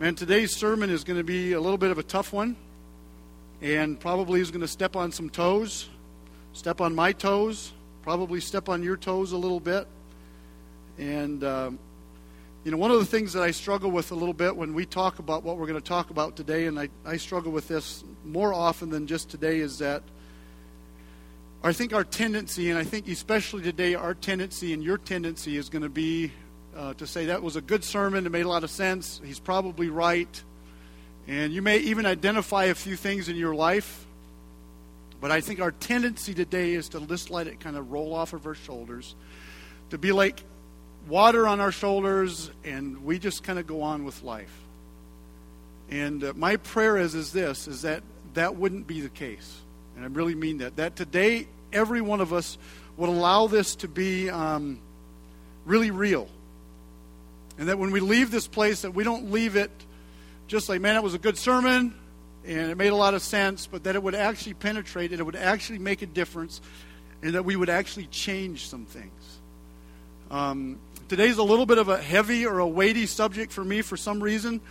Man, today's sermon is going to be a little bit of a tough one, and probably is going to step on some toes, step on my toes, probably step on your toes a little bit. And, um, you know, one of the things that I struggle with a little bit when we talk about what we're going to talk about today, and I, I struggle with this more often than just today, is that I think our tendency, and I think especially today, our tendency and your tendency is going to be uh, to say that was a good sermon. It made a lot of sense. He's probably right. And you may even identify a few things in your life. But I think our tendency today is to just let it kind of roll off of our shoulders, to be like water on our shoulders, and we just kind of go on with life. And uh, my prayer is, is this, is that that wouldn't be the case. And I really mean that. That today, every one of us would allow this to be um, really real and that when we leave this place, that we don't leave it just like, man, it was a good sermon and it made a lot of sense, but that it would actually penetrate and it would actually make a difference and that we would actually change some things. Um, today's a little bit of a heavy or a weighty subject for me for some reason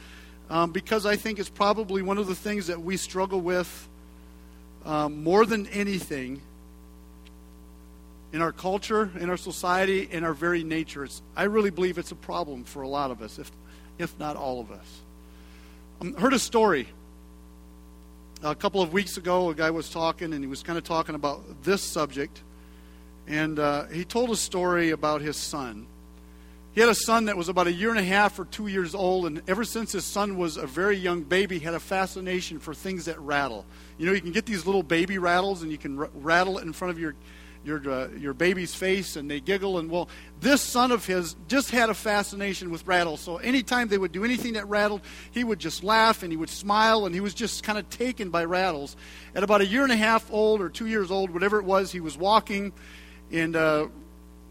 um, because I think it's probably one of the things that we struggle with um, more than anything in our culture, in our society, in our very nature. It's, I really believe it's a problem for a lot of us, if, if not all of us. I um, heard a story a couple of weeks ago. A guy was talking, and he was kind of talking about this subject. And uh, he told a story about his son. He had a son that was about a year and a half or two years old, and ever since his son was a very young baby, had a fascination for things that rattle. You know, you can get these little baby rattles, and you can r- rattle it in front of your your, uh, your baby's face and they giggle. And well, this son of his just had a fascination with rattles. So anytime they would do anything that rattled, he would just laugh and he would smile and he was just kind of taken by rattles. At about a year and a half old or two years old, whatever it was, he was walking and uh,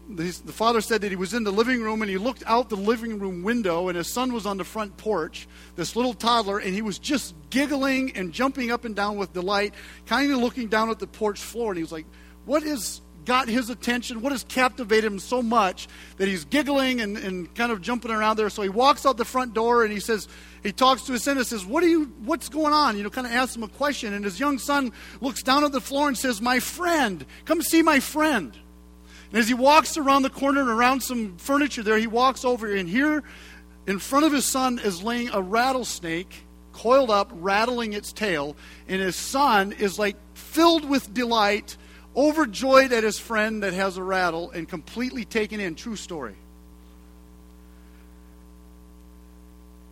the, the father said that he was in the living room and he looked out the living room window and his son was on the front porch, this little toddler, and he was just giggling and jumping up and down with delight, kind of looking down at the porch floor. And he was like, what has got his attention? What has captivated him so much that he's giggling and, and kind of jumping around there? So he walks out the front door and he says, he talks to his son and says, What are you, what's going on? You know, kind of asks him a question. And his young son looks down at the floor and says, My friend, come see my friend. And as he walks around the corner and around some furniture there, he walks over and here in front of his son is laying a rattlesnake coiled up, rattling its tail. And his son is like filled with delight overjoyed at his friend that has a rattle and completely taken in. True story.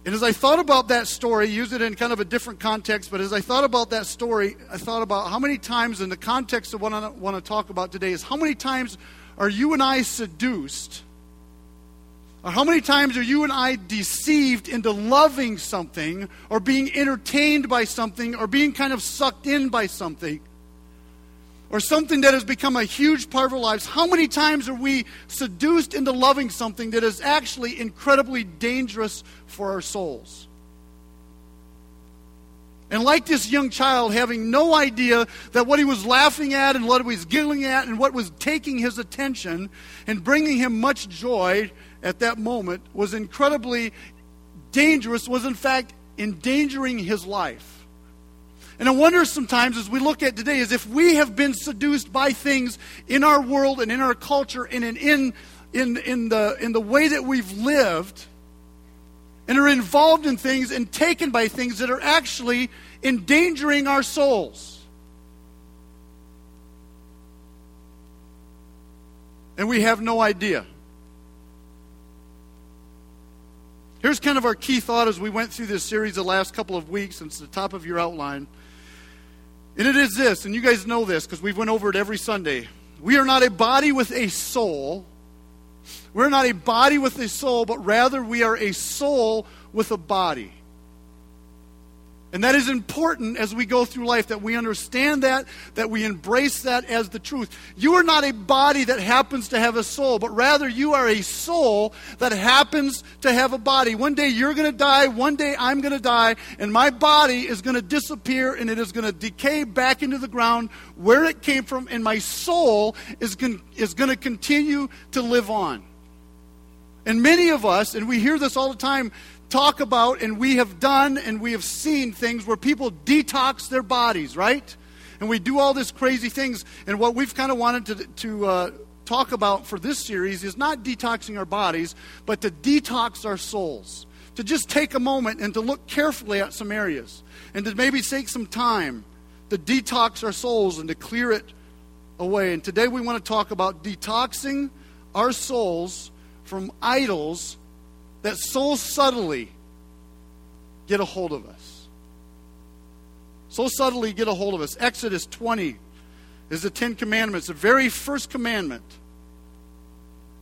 And as I thought about that story, use it in kind of a different context, but as I thought about that story, I thought about how many times, in the context of what I want to talk about today, is how many times are you and I seduced? Or how many times are you and I deceived into loving something, or being entertained by something, or being kind of sucked in by something? Or something that has become a huge part of our lives, how many times are we seduced into loving something that is actually incredibly dangerous for our souls? And like this young child, having no idea that what he was laughing at and what he was giggling at and what was taking his attention and bringing him much joy at that moment was incredibly dangerous, was in fact endangering his life. And I wonder sometimes as we look at today is if we have been seduced by things in our world and in our culture and in, in, in, in, the, in the way that we've lived and are involved in things and taken by things that are actually endangering our souls. And we have no idea. Here's kind of our key thought as we went through this series the last couple of weeks, since the top of your outline. And it is this, and you guys know this because we've went over it every Sunday. We are not a body with a soul. We're not a body with a soul, but rather we are a soul with a body. And that is important as we go through life that we understand that, that we embrace that as the truth. You are not a body that happens to have a soul, but rather you are a soul that happens to have a body. One day you're going to die, one day I'm going to die, and my body is going to disappear and it is going to decay back into the ground where it came from, and my soul is going, is to continue to live on. And many of us, and we hear this all the time, talk about, and we have done, and we have seen things where people detox their bodies, right? And we do all this crazy things. And what we've kind of wanted to, to uh, talk about for this series is not detoxing our bodies, but to detox our souls. To just take a moment and to look carefully at some areas. And to maybe take some time to detox our souls and to clear it away. And today we want to talk about detoxing our souls from idols that so subtly get a hold of us. So subtly get a hold of us. Exodus 20 is the Ten Commandments. The very first commandment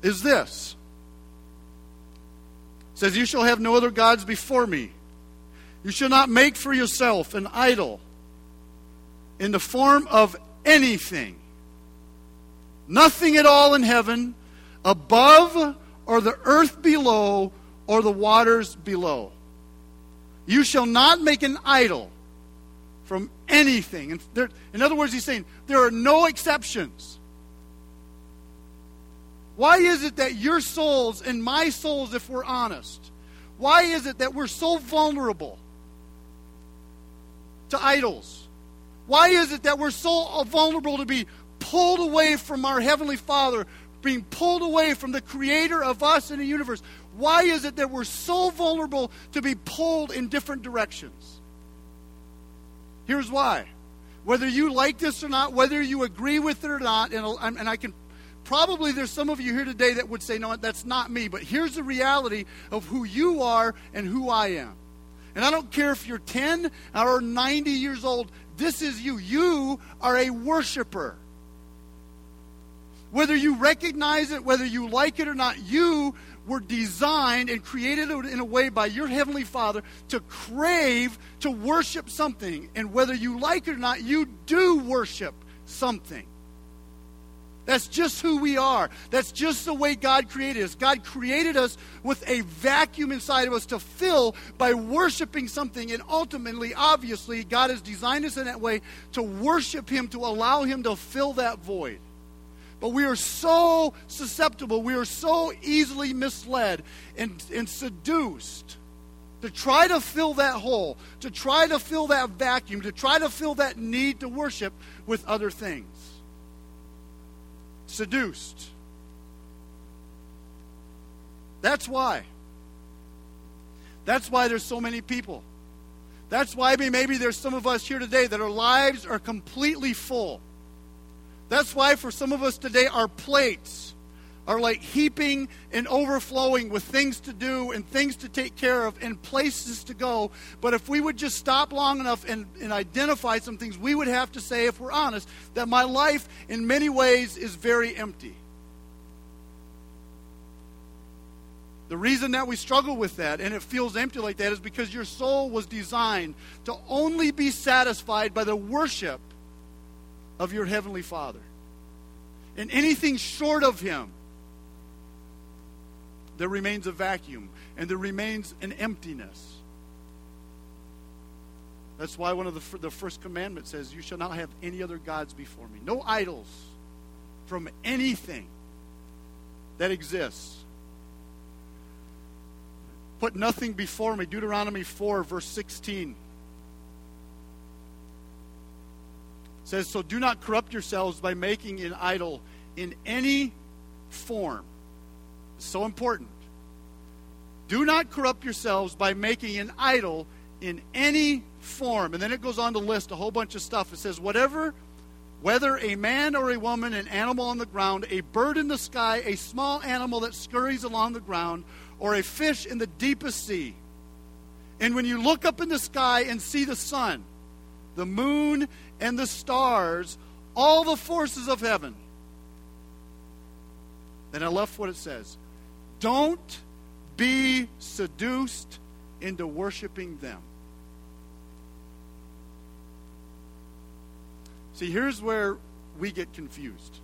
is this. It says, You shall have no other gods before me. You shall not make for yourself an idol in the form of anything. Nothing at all in heaven, above, or the earth below, or the waters below. You shall not make an idol from anything. And there, in other words, he's saying there are no exceptions. Why is it that your souls and my souls, if we're honest, why is it that we're so vulnerable to idols? Why is it that we're so vulnerable to be pulled away from our Heavenly Father, being pulled away from the Creator of us in the universe? Why is it that we're so vulnerable to be pulled in different directions? Here's why. Whether you like this or not, whether you agree with it or not, and, and I can probably there's some of you here today that would say, no, that's not me. But here's the reality of who you are and who I am. And I don't care if you're 10 or 90 years old, this is you. You are a worshiper. Whether you recognize it, whether you like it or not, you were designed and created in a way by your Heavenly Father to crave to worship something. And whether you like it or not, you do worship something. That's just who we are. That's just the way God created us. God created us with a vacuum inside of us to fill by worshiping something. And ultimately, obviously, God has designed us in that way to worship Him, to allow Him to fill that void. But we are so susceptible, we are so easily misled and, and seduced to try to fill that hole, to try to fill that vacuum, to try to fill that need to worship with other things. Seduced. That's why. That's why there's so many people. That's why maybe there's some of us here today that our lives are completely full. That's why for some of us today, our plates are like heaping and overflowing with things to do and things to take care of and places to go. But if we would just stop long enough and, and identify some things, we would have to say, if we're honest, that my life in many ways is very empty. The reason that we struggle with that and it feels empty like that is because your soul was designed to only be satisfied by the worship of your Heavenly Father. And anything short of Him, there remains a vacuum and there remains an emptiness. That's why one of the, the first commandments says, You shall not have any other gods before me. No idols from anything that exists. Put nothing before me. Deuteronomy 4, verse 16. Says, So do not corrupt yourselves by making an idol in any form. So important. Do not corrupt yourselves by making an idol in any form. And then it goes on to list a whole bunch of stuff. It says, Whatever, whether a man or a woman, an animal on the ground, a bird in the sky, a small animal that scurries along the ground, or a fish in the deepest sea. And when you look up in the sky and see the sun, the moon, and the stars, all the forces of heaven. Then I love what it says. Don't be seduced into worshiping them. See, here's where we get confused.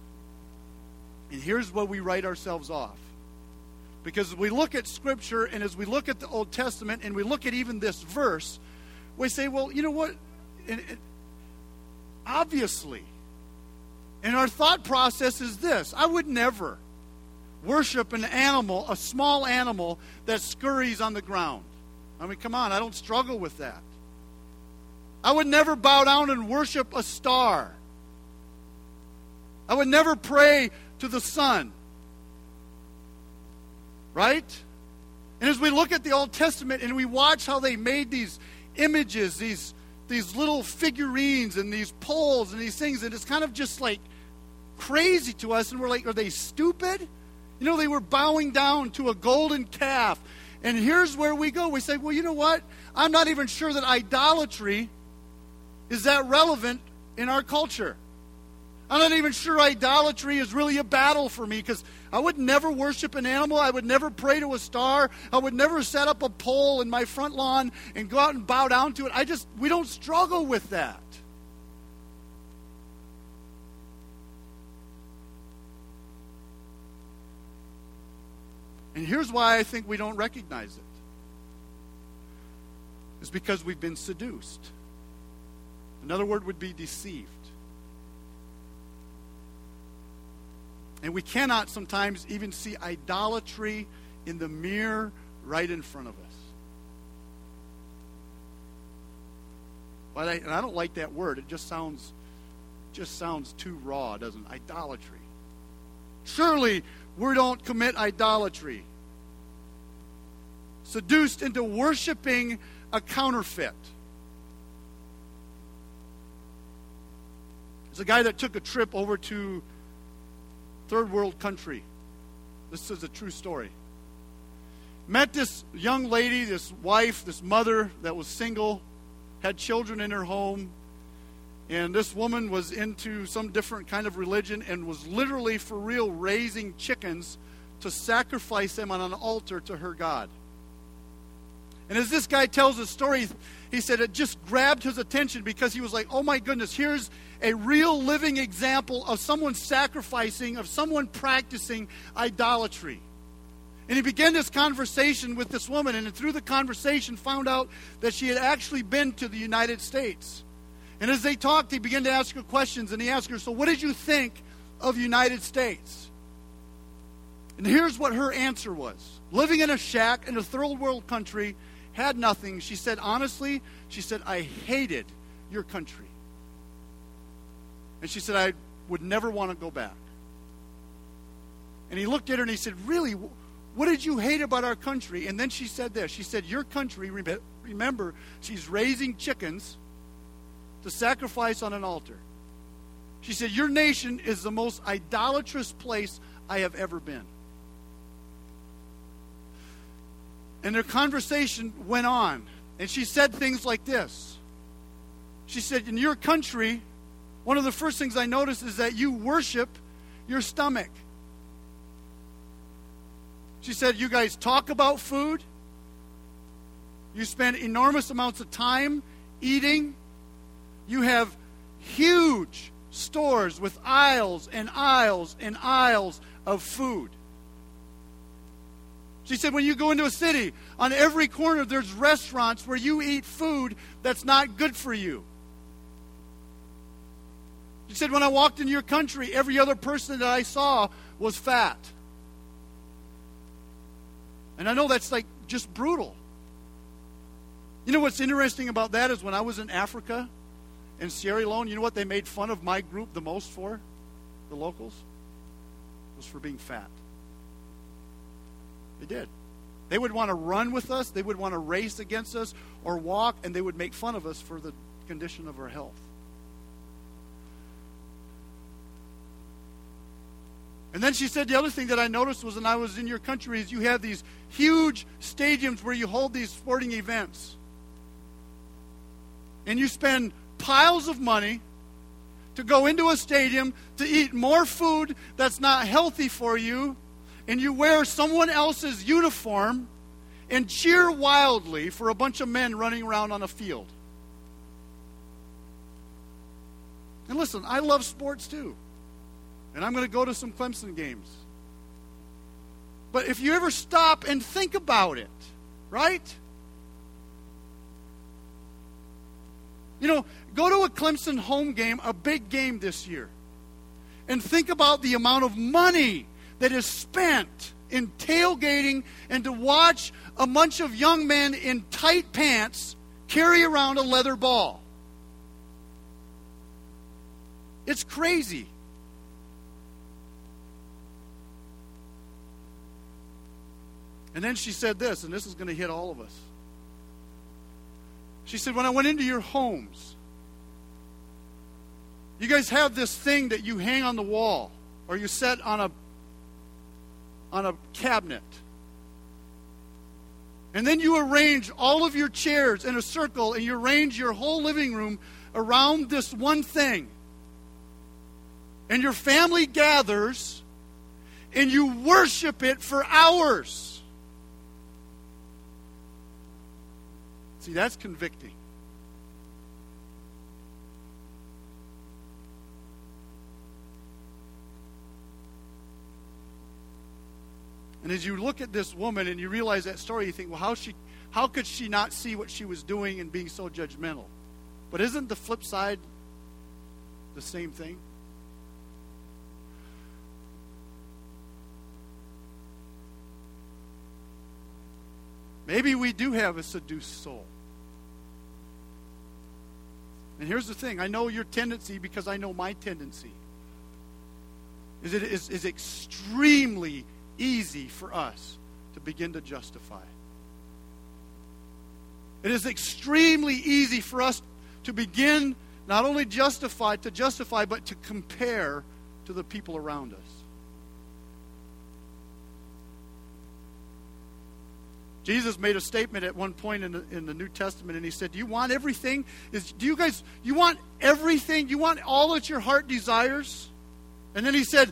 And here's where we write ourselves off. Because we look at Scripture and as we look at the Old Testament and we look at even this verse, we say, well, you know what? And, and obviously. And our thought process is this I would never worship an animal, a small animal that scurries on the ground. I mean, come on, I don't struggle with that. I would never bow down and worship a star. I would never pray to the sun. Right? And as we look at the Old Testament and we watch how they made these images, these, these little figurines and these poles and these things, and it's kind of just like crazy to us. And we're like, are they stupid? You know, they were bowing down to a golden calf. And here's where we go. We say, well, you know what? I'm not even sure that idolatry is that relevant in our culture. I'm not even sure idolatry is really a battle for me because I would never worship an animal. I would never pray to a star. I would never set up a pole in my front lawn and go out and bow down to it. I just, we don't struggle with that. And here's why I think we don't recognize it. It's because we've been seduced. Another word would be deceived. And we cannot sometimes even see idolatry in the mirror right in front of us. But I, and I don't like that word. It just sounds just sounds too raw, doesn't it? Idolatry. Surely we don't commit idolatry. Seduced into worshiping a counterfeit. There's a guy that took a trip over to third world country. This is a true story. Met this young lady, this wife, this mother that was single, had children in her home, and this woman was into some different kind of religion and was literally for real raising chickens to sacrifice them on an altar to her God. And as this guy tells the story, he said it just grabbed his attention because he was like, oh my goodness, here's a real living example of someone sacrificing, of someone practicing idolatry. And he began this conversation with this woman, and through the conversation, found out that she had actually been to the United States. And as they talked, he began to ask her questions, and he asked her, So, what did you think of the United States? And here's what her answer was Living in a shack in a third world country, had nothing. She said, Honestly, she said, I hated your country. And she said, I would never want to go back. And he looked at her and he said, Really? What did you hate about our country? And then she said this. She said, Your country, remember, she's raising chickens to sacrifice on an altar. She said, Your nation is the most idolatrous place I have ever been. And their conversation went on. And she said things like this She said, In your country, one of the first things I noticed is that you worship your stomach. She said, You guys talk about food. You spend enormous amounts of time eating. You have huge stores with aisles and aisles and aisles of food. She said, when you go into a city, on every corner there's restaurants where you eat food that's not good for you. She said, when I walked into your country, every other person that I saw was fat. And I know that's like just brutal. You know what's interesting about that is when I was in Africa and Sierra Leone, you know what they made fun of my group the most for? The locals? It was for being fat. They did. They would want to run with us, they would want to race against us or walk, and they would make fun of us for the condition of our health. And then she said the other thing that I noticed was when I was in your country is you have these huge stadiums where you hold these sporting events. And you spend piles of money to go into a stadium to eat more food that's not healthy for you, and you wear someone else's uniform and cheer wildly for a bunch of men running around on a field. And listen, I love sports too. And I'm going to go to some Clemson games. But if you ever stop and think about it, right? You know, go to a Clemson home game, a big game this year, and think about the amount of money that is spent in tailgating and to watch a bunch of young men in tight pants carry around a leather ball. It's crazy. And then she said this, and this is going to hit all of us. She said, When I went into your homes, you guys have this thing that you hang on the wall or you set on a on a cabinet. And then you arrange all of your chairs in a circle and you arrange your whole living room around this one thing. And your family gathers and you worship it for hours. See, that's convicting. And as you look at this woman and you realize that story, you think, well, how she how could she not see what she was doing and being so judgmental? But isn't the flip side the same thing? Maybe we do have a seduced soul. And here's the thing I know your tendency because I know my tendency. Is it is, is extremely easy for us to begin to justify. It is extremely easy for us to begin not only justify to justify but to compare to the people around us. Jesus made a statement at one point in the, in the New Testament, and he said, "Do you want everything? Is do you guys you want everything? You want all that your heart desires?" And then he said,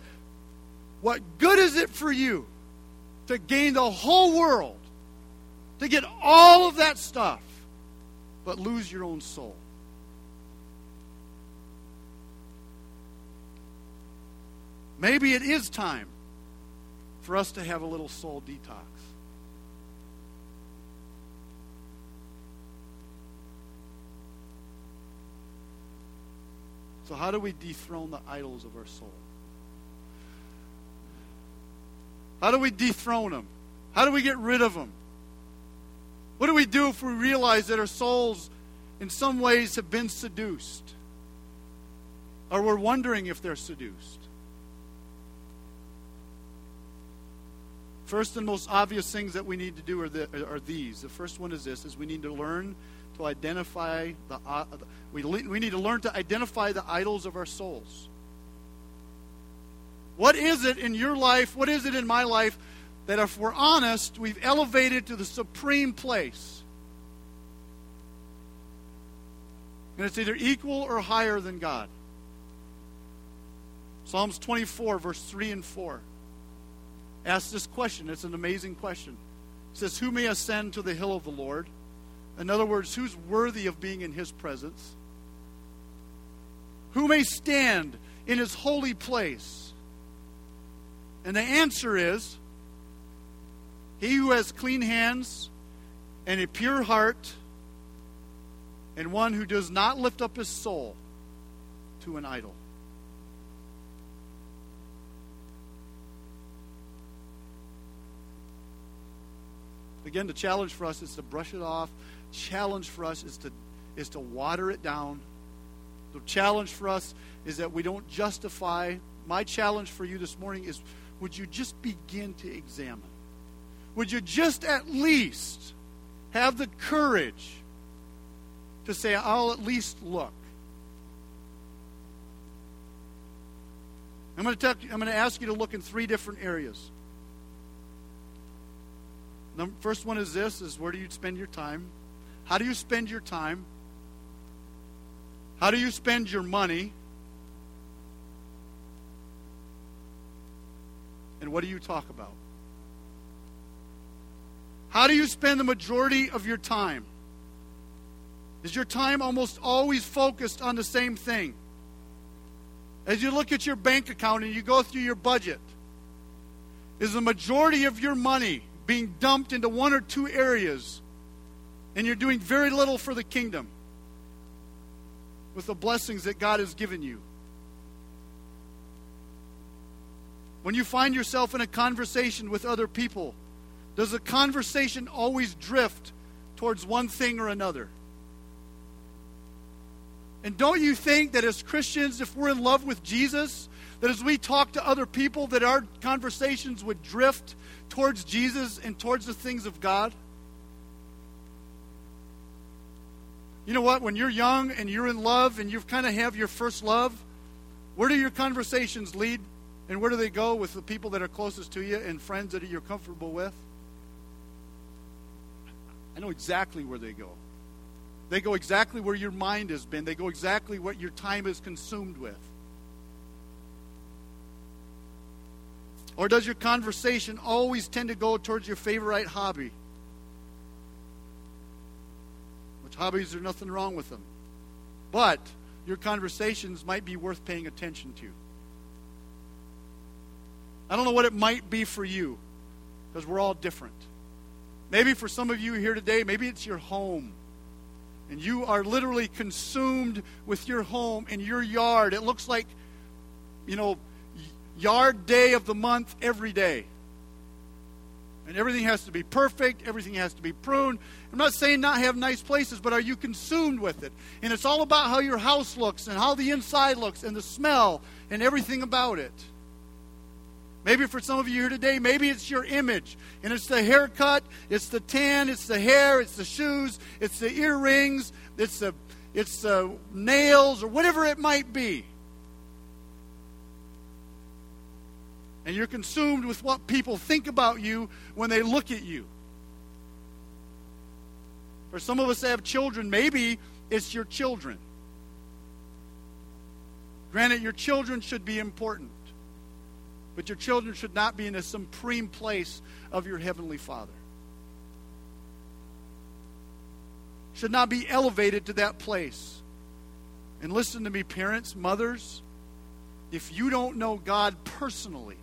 what good is it for you to gain the whole world, to get all of that stuff, but lose your own soul? Maybe it is time for us to have a little soul detox. So, how do we dethrone the idols of our soul? How do we dethrone them? How do we get rid of them? What do we do if we realize that our souls, in some ways, have been seduced? Or we're wondering if they're seduced? First and most obvious things that we need to do are, the, are these. The first one is this: is we need to learn to identify the uh, we, we need to learn to identify the idols of our souls. What is it in your life? What is it in my life that, if we're honest, we've elevated to the supreme place? And it's either equal or higher than God. Psalms 24, verse 3 and 4 asks this question. It's an amazing question. It says, Who may ascend to the hill of the Lord? In other words, who's worthy of being in his presence? Who may stand in his holy place? And the answer is He who has clean hands and a pure heart, and one who does not lift up his soul to an idol. Again, the challenge for us is to brush it off. Challenge for us is to is to water it down. The challenge for us is that we don't justify. My challenge for you this morning is would you just begin to examine? Would you just at least have the courage to say, I'll at least look? I'm going to, talk, I'm going to ask you to look in three different areas. The first one is this is where do you spend your time? How do you spend your time? How do you spend your money? What do you talk about? How do you spend the majority of your time? Is your time almost always focused on the same thing? As you look at your bank account and you go through your budget, is the majority of your money being dumped into one or two areas and you're doing very little for the kingdom with the blessings that God has given you? When you find yourself in a conversation with other people, does the conversation always drift towards one thing or another? And don't you think that as Christians, if we're in love with Jesus, that as we talk to other people, that our conversations would drift towards Jesus and towards the things of God? You know what? When you're young and you're in love and you kind of have your first love, where do your conversations lead? And where do they go with the people that are closest to you and friends that you're comfortable with? I know exactly where they go. They go exactly where your mind has been. They go exactly what your time is consumed with. Or does your conversation always tend to go towards your favorite hobby? Which hobbies, are nothing wrong with them. But your conversations might be worth paying attention to. I don't know what it might be for you, because we're all different. Maybe for some of you here today, maybe it's your home. And you are literally consumed with your home and your yard. It looks like, you know, yard day of the month every day. And everything has to be perfect, everything has to be pruned. I'm not saying not have nice places, but are you consumed with it? And it's all about how your house looks and how the inside looks and the smell and everything about it. Maybe for some of you here today, maybe it's your image. And it's the haircut, it's the tan, it's the hair, it's the shoes, it's the earrings, it's the, it's the nails, or whatever it might be. And you're consumed with what people think about you when they look at you. For some of us that have children, maybe it's your children. Granted, your children should be important. But your children should not be in a supreme place of your Heavenly Father. Should not be elevated to that place. And listen to me, parents, mothers. If you don't know God personally,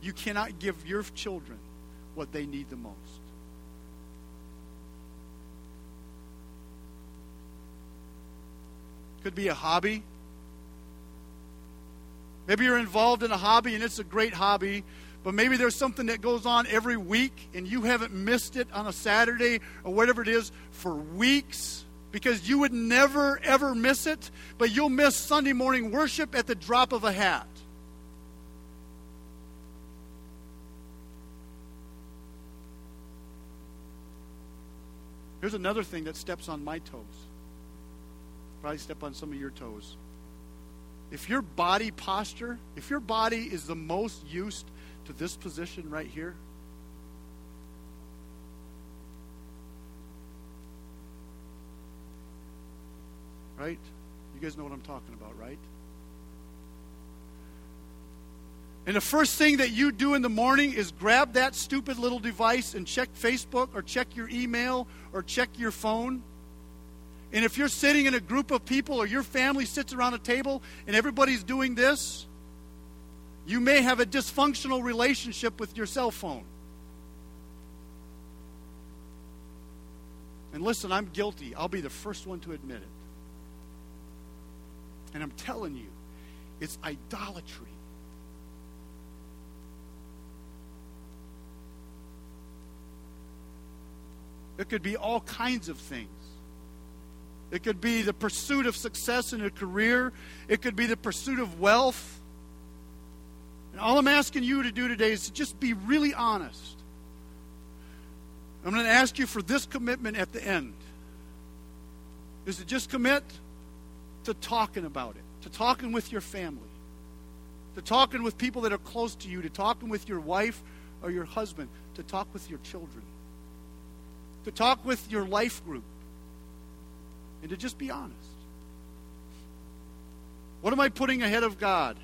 you cannot give your children what they need the most. Could be a hobby, Maybe you're involved in a hobby and it's a great hobby, but maybe there's something that goes on every week and you haven't missed it on a Saturday or whatever it is for weeks because you would never, ever miss it, but you'll miss Sunday morning worship at the drop of a hat. Here's another thing that steps on my toes. Probably step on some of your toes if your body posture, if your body is the most used to this position right here, right? You guys know what I'm talking about, right? And the first thing that you do in the morning is grab that stupid little device and check Facebook or check your email or check your phone. And if you're sitting in a group of people or your family sits around a table and everybody's doing this, you may have a dysfunctional relationship with your cell phone. And listen, I'm guilty. I'll be the first one to admit it. And I'm telling you, it's idolatry. It could be all kinds of things. It could be the pursuit of success in a career. It could be the pursuit of wealth. And all I'm asking you to do today is to just be really honest. I'm going to ask you for this commitment at the end. Is to just commit to talking about it, to talking with your family, to talking with people that are close to you, to talking with your wife or your husband, to talk with your children, to talk with your life group and to just be honest. What am I putting ahead of God?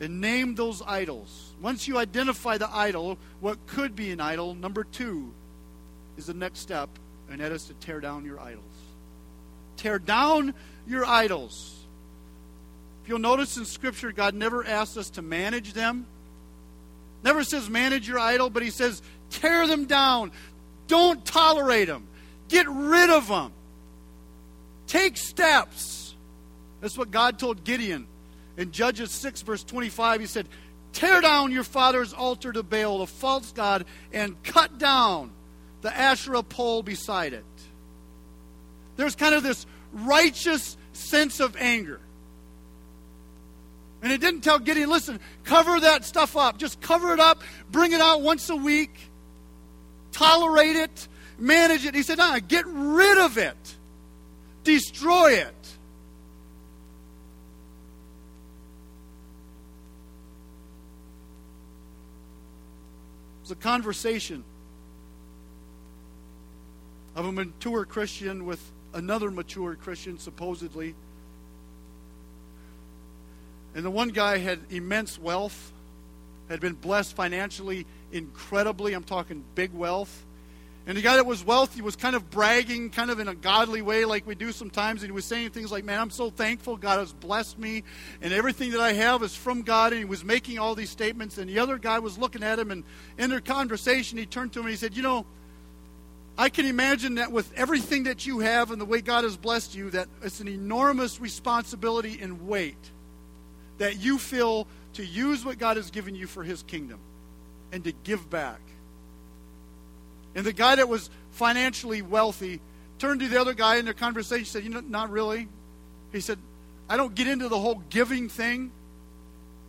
And name those idols. Once you identify the idol, what could be an idol, number two is the next step, and that is to tear down your idols. Tear down your idols. If you'll notice in Scripture, God never asks us to manage them. Never says manage your idol, but He says tear them down. Don't tolerate them. Get rid of them. Take steps. That's what God told Gideon In Judges 6, verse 25, he said, Tear down your father's altar to Baal, the false god, and cut down the Asherah pole beside it. There's kind of this righteous sense of anger. And it didn't tell Gideon, listen, cover that stuff up. Just cover it up, bring it out once a week, tolerate it, manage it. He said, nah, get rid of it, destroy it. It was a conversation of a mature Christian with another mature Christian, supposedly. And the one guy had immense wealth, had been blessed financially incredibly. I'm talking big wealth. And the guy that was wealthy was kind of bragging, kind of in a godly way, like we do sometimes. And he was saying things like, Man, I'm so thankful. God has blessed me, and everything that I have is from God. And he was making all these statements. And the other guy was looking at him, and in their conversation, he turned to him and he said, You know, I can imagine that with everything that you have and the way God has blessed you, that it's an enormous responsibility and weight that you feel to use what God has given you for His kingdom and to give back. And the guy that was financially wealthy turned to the other guy in their conversation said, You know, not really. He said, I don't get into the whole giving thing.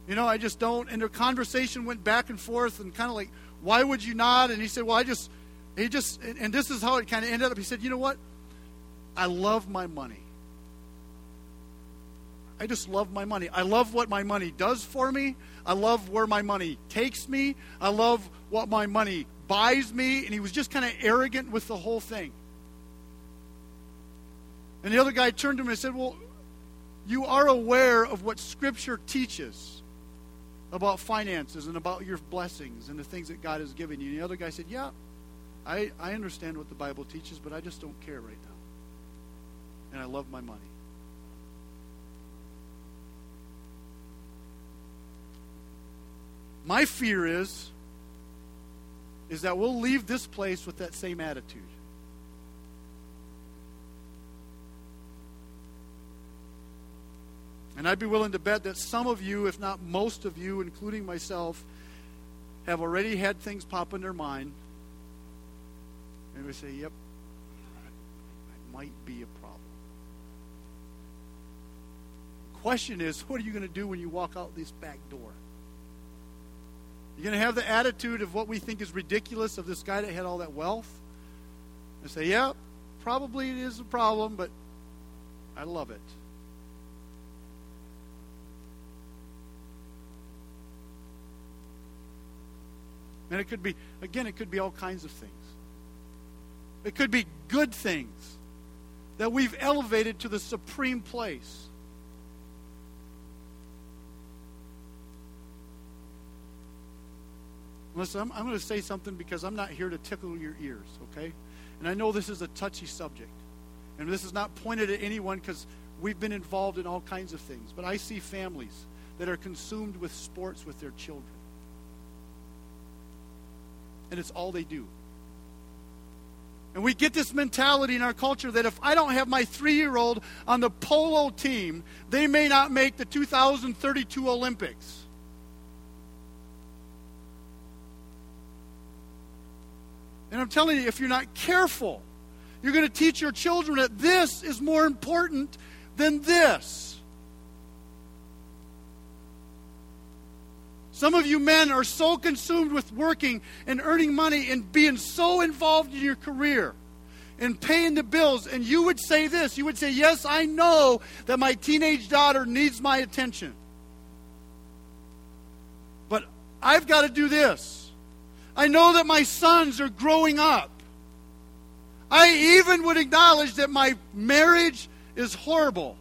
You know, I just don't. And their conversation went back and forth and kind of like, Why would you not? And he said, Well, I just he just, and this is how it kind of ended up. He said, You know what? I love my money. I just love my money. I love what my money does for me. I love where my money takes me. I love what my money buys me. And he was just kind of arrogant with the whole thing. And the other guy turned to him and said, Well, you are aware of what Scripture teaches about finances and about your blessings and the things that God has given you. And the other guy said, Yeah, I, I understand what the Bible teaches, but I just don't care right now. And I love my money. My fear is is that we'll leave this place with that same attitude. And I'd be willing to bet that some of you, if not most of you, including myself, have already had things pop in their mind and we say, yep, that might be a problem. The Question is, what are you going to do when you walk out this back door? You're going to have the attitude of what we think is ridiculous of this guy that had all that wealth? And say, yeah, probably it is a problem, but I love it. And it could be, again, it could be all kinds of things. It could be good things that we've elevated to the supreme place. Listen, I'm, I'm going to say something because I'm not here to tickle your ears, okay? And I know this is a touchy subject. And this is not pointed at anyone because we've been involved in all kinds of things. But I see families that are consumed with sports with their children. And it's all they do. And we get this mentality in our culture that if I don't have my three year old on the polo team, they may not make the 2032 Olympics. And I'm telling you, if you're not careful, you're going to teach your children that this is more important than this. Some of you men are so consumed with working and earning money and being so involved in your career and paying the bills. And you would say this you would say, Yes, I know that my teenage daughter needs my attention. But I've got to do this. I know that my sons are growing up. I even would acknowledge that my marriage is horrible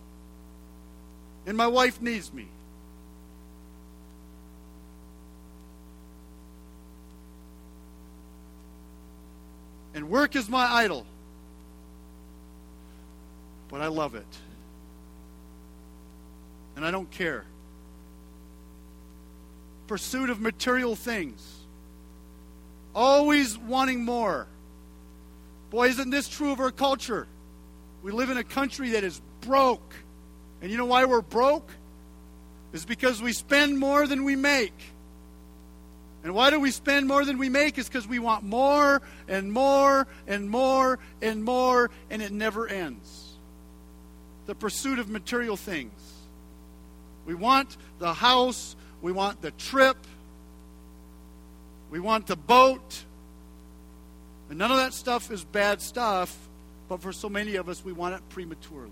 and my wife needs me. And work is my idol. But I love it. And I don't care. Pursuit of material things. Always wanting more. Boy, isn't this true of our culture? We live in a country that is broke. And you know why we're broke? is because we spend more than we make. And why do we spend more than we make? Is because we want more and more and more and more, and it never ends. The pursuit of material things. We want the house, we want the trip, we want the boat. And none of that stuff is bad stuff, but for so many of us, we want it prematurely.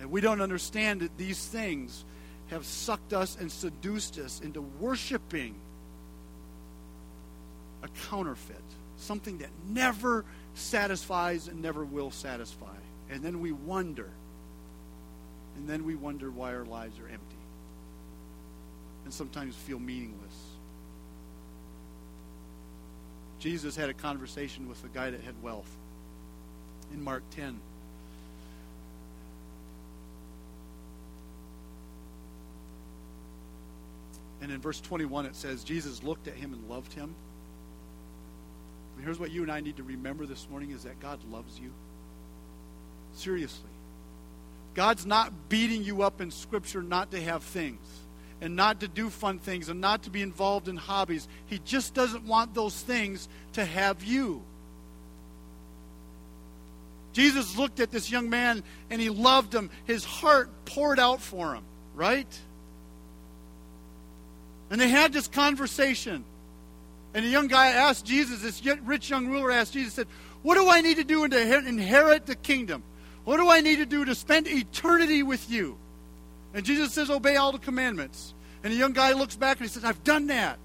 And we don't understand that these things have sucked us and seduced us into worshiping a counterfeit, something that never satisfies and never will satisfy. And then we wonder. And then we wonder why our lives are empty. And sometimes feel meaningless. Jesus had a conversation with a guy that had wealth in Mark 10. And in verse 21, it says, Jesus looked at him and loved him. And here's what you and I need to remember this morning is that God loves you. Seriously. God's not beating you up in Scripture not to have things and not to do fun things and not to be involved in hobbies. He just doesn't want those things to have you. Jesus looked at this young man and he loved him. His heart poured out for him, right? And they had this conversation. And the young guy asked Jesus, this rich young ruler asked Jesus, said, What do I need to do to inherit the kingdom? What do I need to do to spend eternity with you? And Jesus says, Obey all the commandments. And the young guy looks back and he says, I've done that.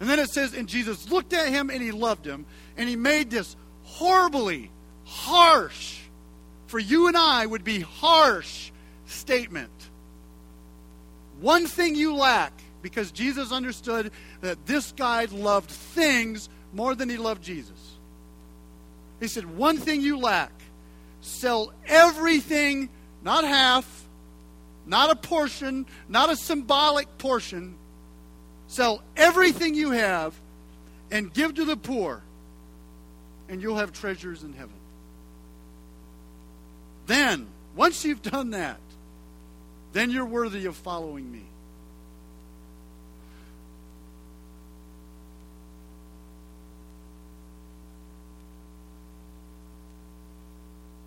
And then it says, And Jesus looked at him and he loved him. And he made this horribly harsh, for you and I would be harsh statement. One thing you lack because Jesus understood that this guy loved things more than he loved Jesus. He said, One thing you lack sell everything, not half, not a portion, not a symbolic portion. Sell everything you have and give to the poor, and you'll have treasures in heaven. Then, once you've done that, then you're worthy of following me.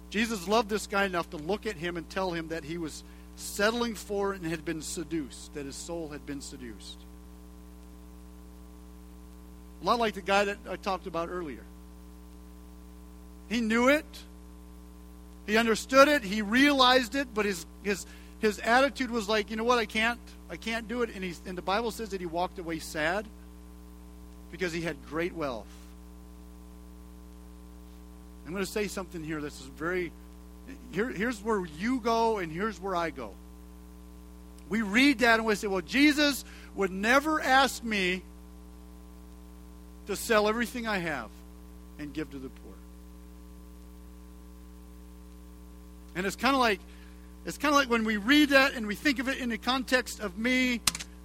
Jesus loved this guy enough to look at him and tell him that he was settling for and had been seduced, that his soul had been seduced. A lot like the guy that I talked about earlier. He knew it. He understood it. He realized it, but his his his attitude was like, you know what, I can't I can't do it. And he and the Bible says that he walked away sad because he had great wealth. I'm going to say something here that's very. Here, here's where you go, and here's where I go. We read that and we say, well, Jesus would never ask me to sell everything I have and give to the poor. And it's kind of like it's kind of like when we read that and we think of it in the context of me,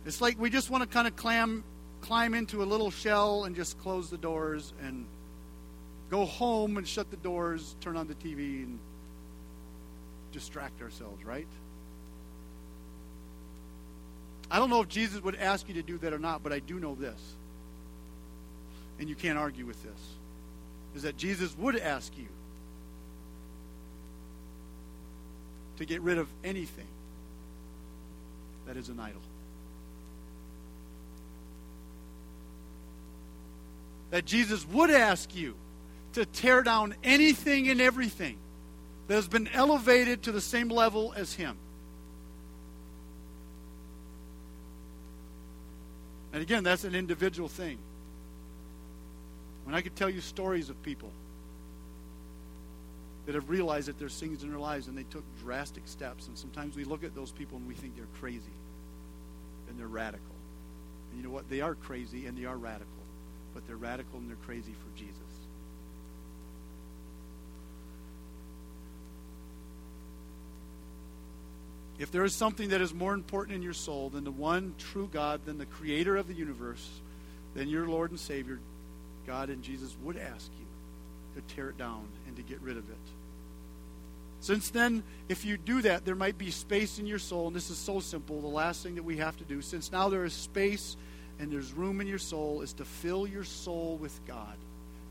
it's like we just want to kind of clam, climb into a little shell and just close the doors and go home and shut the doors, turn on the TV, and distract ourselves, right? I don't know if Jesus would ask you to do that or not, but I do know this. And you can't argue with this. Is that Jesus would ask you to get rid of anything that is an idol. That Jesus would ask you to tear down anything and everything that has been elevated to the same level as Him. And again, that's an individual thing. When I could tell you stories of people that have realized that there's things in their lives and they took drastic steps. And sometimes we look at those people and we think they're crazy and they're radical. And you know what? They are crazy and they are radical. But they're radical and they're crazy for Jesus. If there is something that is more important in your soul than the one true God, than the creator of the universe, then your Lord and Savior, God and Jesus, would ask you to tear it down and to get rid of it. Since then, if you do that, there might be space in your soul, and this is so simple. The last thing that we have to do, since now there is space and there's room in your soul, is to fill your soul with God.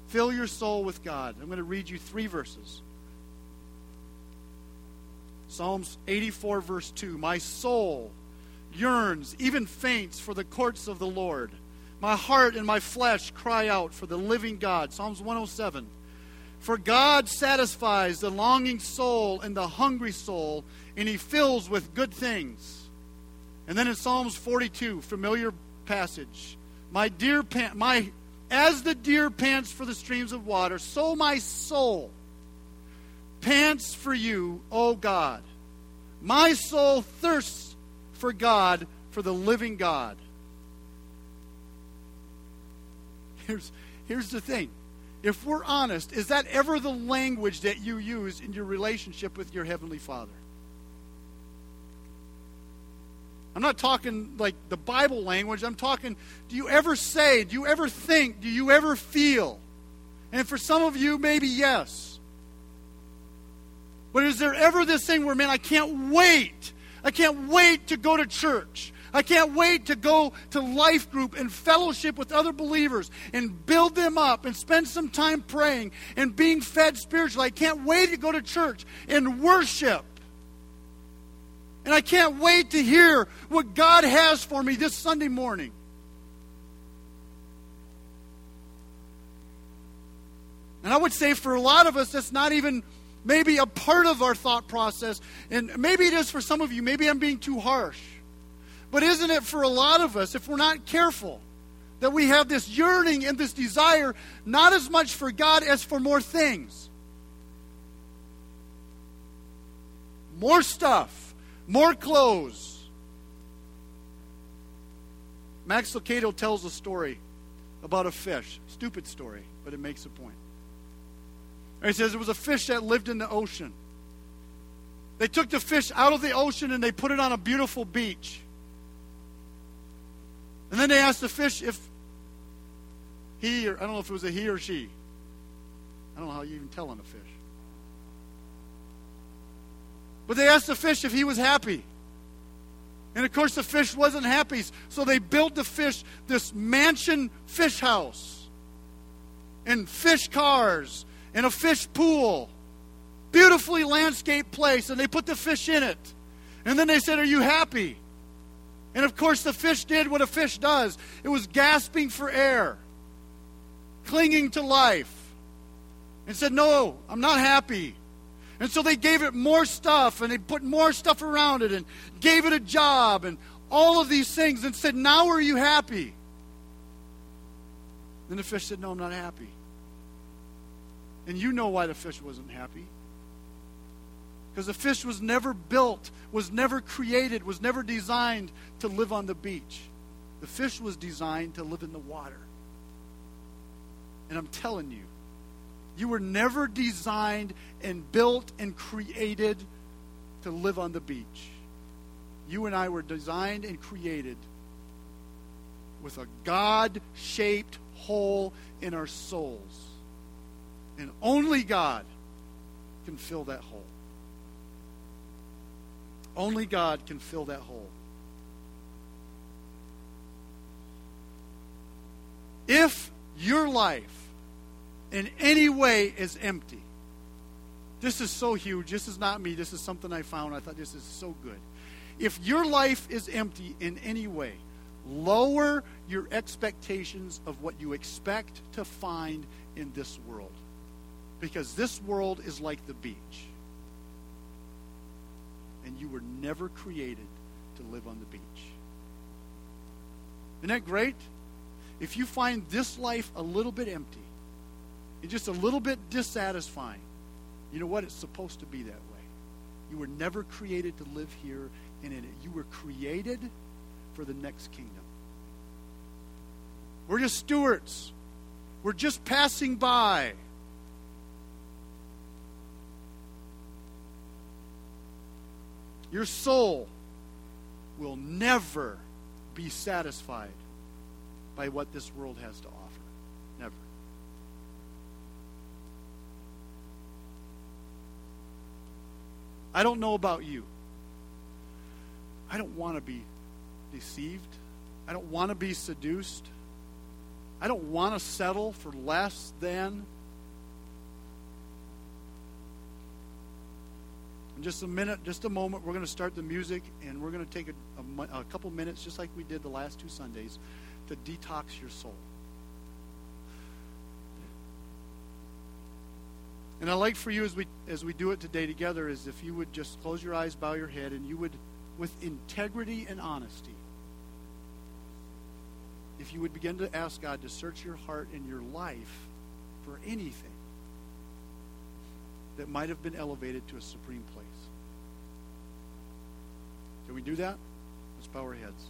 Fill your soul with God. I'm going to read you three verses. Psalms 84, verse 2 My soul yearns, even faints, for the courts of the Lord. My heart and my flesh cry out for the living God. Psalms 107. For God satisfies the longing soul and the hungry soul, and he fills with good things. And then in Psalms 42, familiar passage, my dear pant, my as the deer pants for the streams of water, so my soul pants for you, O God. My soul thirsts for God, for the living God. Here's, here's the thing. If we're honest, is that ever the language that you use in your relationship with your Heavenly Father? I'm not talking like the Bible language. I'm talking, do you ever say, do you ever think, do you ever feel? And for some of you, maybe yes. But is there ever this thing where, man, I can't wait? I can't wait to go to church. I can't wait to go to life group and fellowship with other believers and build them up and spend some time praying and being fed spiritually. I can't wait to go to church and worship. And I can't wait to hear what God has for me this Sunday morning. And I would say for a lot of us, that's not even maybe a part of our thought process. And maybe it is for some of you. Maybe I'm being too harsh. But isn't it for a lot of us, if we're not careful, that we have this yearning and this desire, not as much for God as for more things? More stuff, more clothes. Max Lucado tells a story about a fish. Stupid story, but it makes a point. And he says it was a fish that lived in the ocean. They took the fish out of the ocean and they put it on a beautiful beach. And then they asked the fish if he, or I don't know if it was a he or she. I don't know how you even tell on a fish. But they asked the fish if he was happy. And of course, the fish wasn't happy. So they built the fish this mansion fish house and fish cars and a fish pool. Beautifully landscaped place. And they put the fish in it. And then they said, Are you happy? And of course, the fish did what a fish does it was gasping for air, clinging to life, and said, No, I'm not happy. And so they gave it more stuff, and they put more stuff around it, and gave it a job, and all of these things, and said, Now are you happy? Then the fish said, No, I'm not happy. And you know why the fish wasn't happy. Because the fish was never built, was never created, was never designed to live on the beach. The fish was designed to live in the water. And I'm telling you, you were never designed and built and created to live on the beach. You and I were designed and created with a God shaped hole in our souls. And only God can fill that hole. Only God can fill that hole. If your life in any way is empty, this is so huge. This is not me. This is something I found. I thought this is so good. If your life is empty in any way, lower your expectations of what you expect to find in this world. Because this world is like the beach and you were never created to live on the beach. Isn't that great? If you find this life a little bit empty and just a little bit dissatisfying, you know what? It's supposed to be that way. You were never created to live here and in it. You were created for the next kingdom. We're just stewards. We're just passing by. Your soul will never be satisfied by what this world has to offer. Never. I don't know about you. I don't want to be deceived. I don't want to be seduced. I don't want to settle for less than. In just a minute, just a moment, we're going to start the music and we're going to take a, a, a couple minutes, just like we did the last two Sundays, to detox your soul. And I'd like for you as we as we do it today together is if you would just close your eyes, bow your head, and you would, with integrity and honesty, if you would begin to ask God to search your heart and your life for anything that might have been elevated to a supreme place. Can we do that? Let's bow our heads.